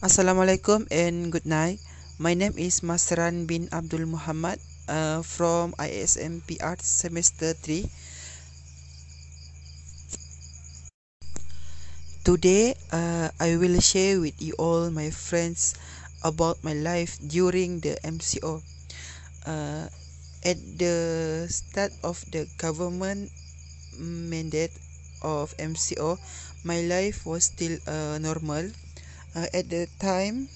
Assalamualaikum and good night. My name is Masran bin Abdul Muhammad uh, from ISMP Arts Semester 3. Today, uh, I will share with you all my friends about my life during the MCO. Uh, at the start of the government mandate of MCO, my life was still uh, normal. Uh, at the time,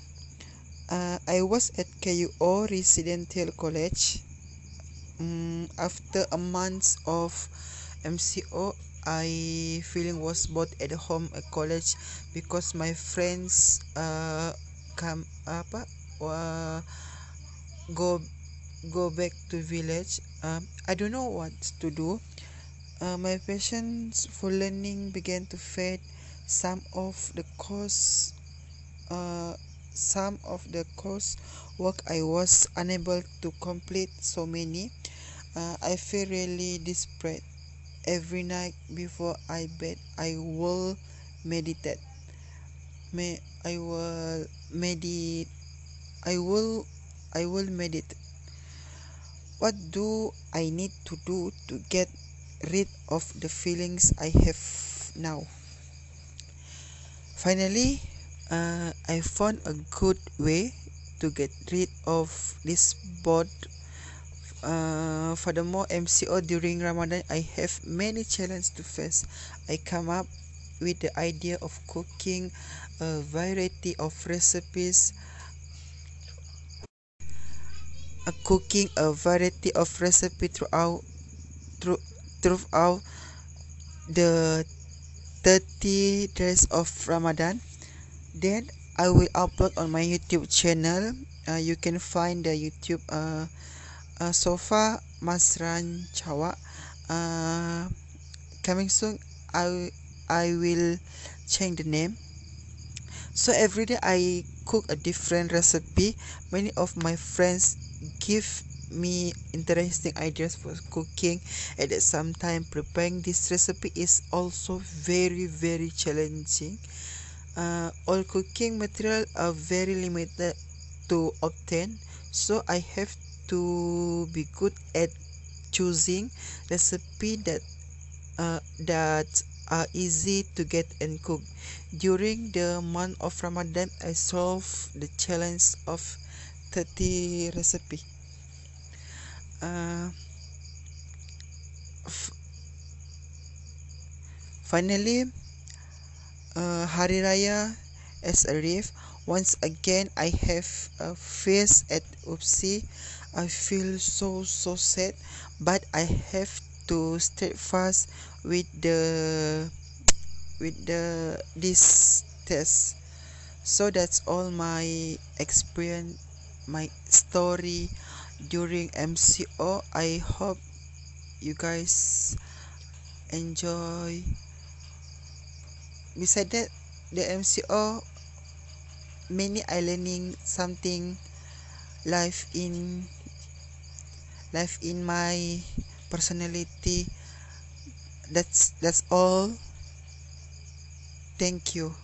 uh, I was at KUO Residential College. Um, after a month of MCO, I feeling was both at home at college because my friends uh, come apa uh, go go back to village. Um, I don't know what to do. Uh, my passion for learning began to fade. Some of the course uh, some of the course work I was unable to complete so many. Uh, I feel really desperate. Every night before I bed, I will meditate. May I will meditate. I will I will meditate. What do I need to do to get rid of the feelings I have now? Finally, uh, I found a good way to get rid of this board. Uh, furthermore, MCO during Ramadan, I have many challenges to face. I come up with the idea of cooking a variety of recipes. Uh, cooking a variety of recipe throughout through, throughout the 30 days of Ramadan. Then I will upload on my YouTube channel. Uh, you can find the YouTube uh, uh, Sofa Masran Chawa. Uh, coming soon I, I will change the name. So every day I cook a different recipe. Many of my friends give me interesting ideas for cooking. At same time preparing this recipe is also very very challenging uh, all cooking material are very limited to obtain so I have to be good at choosing recipe that uh, that are easy to get and cook. During the month of Ramadan I solve the challenge of 30 recipe. Uh, finally uh, Hari Raya as a reef. Once again, I have a face at Oopsie. I feel so so sad, but I have to steadfast with the with the this test. So that's all my experience, my story during MCO. I hope you guys enjoy beside that the MCO many I learning something life in life in my personality. That's that's all. Thank you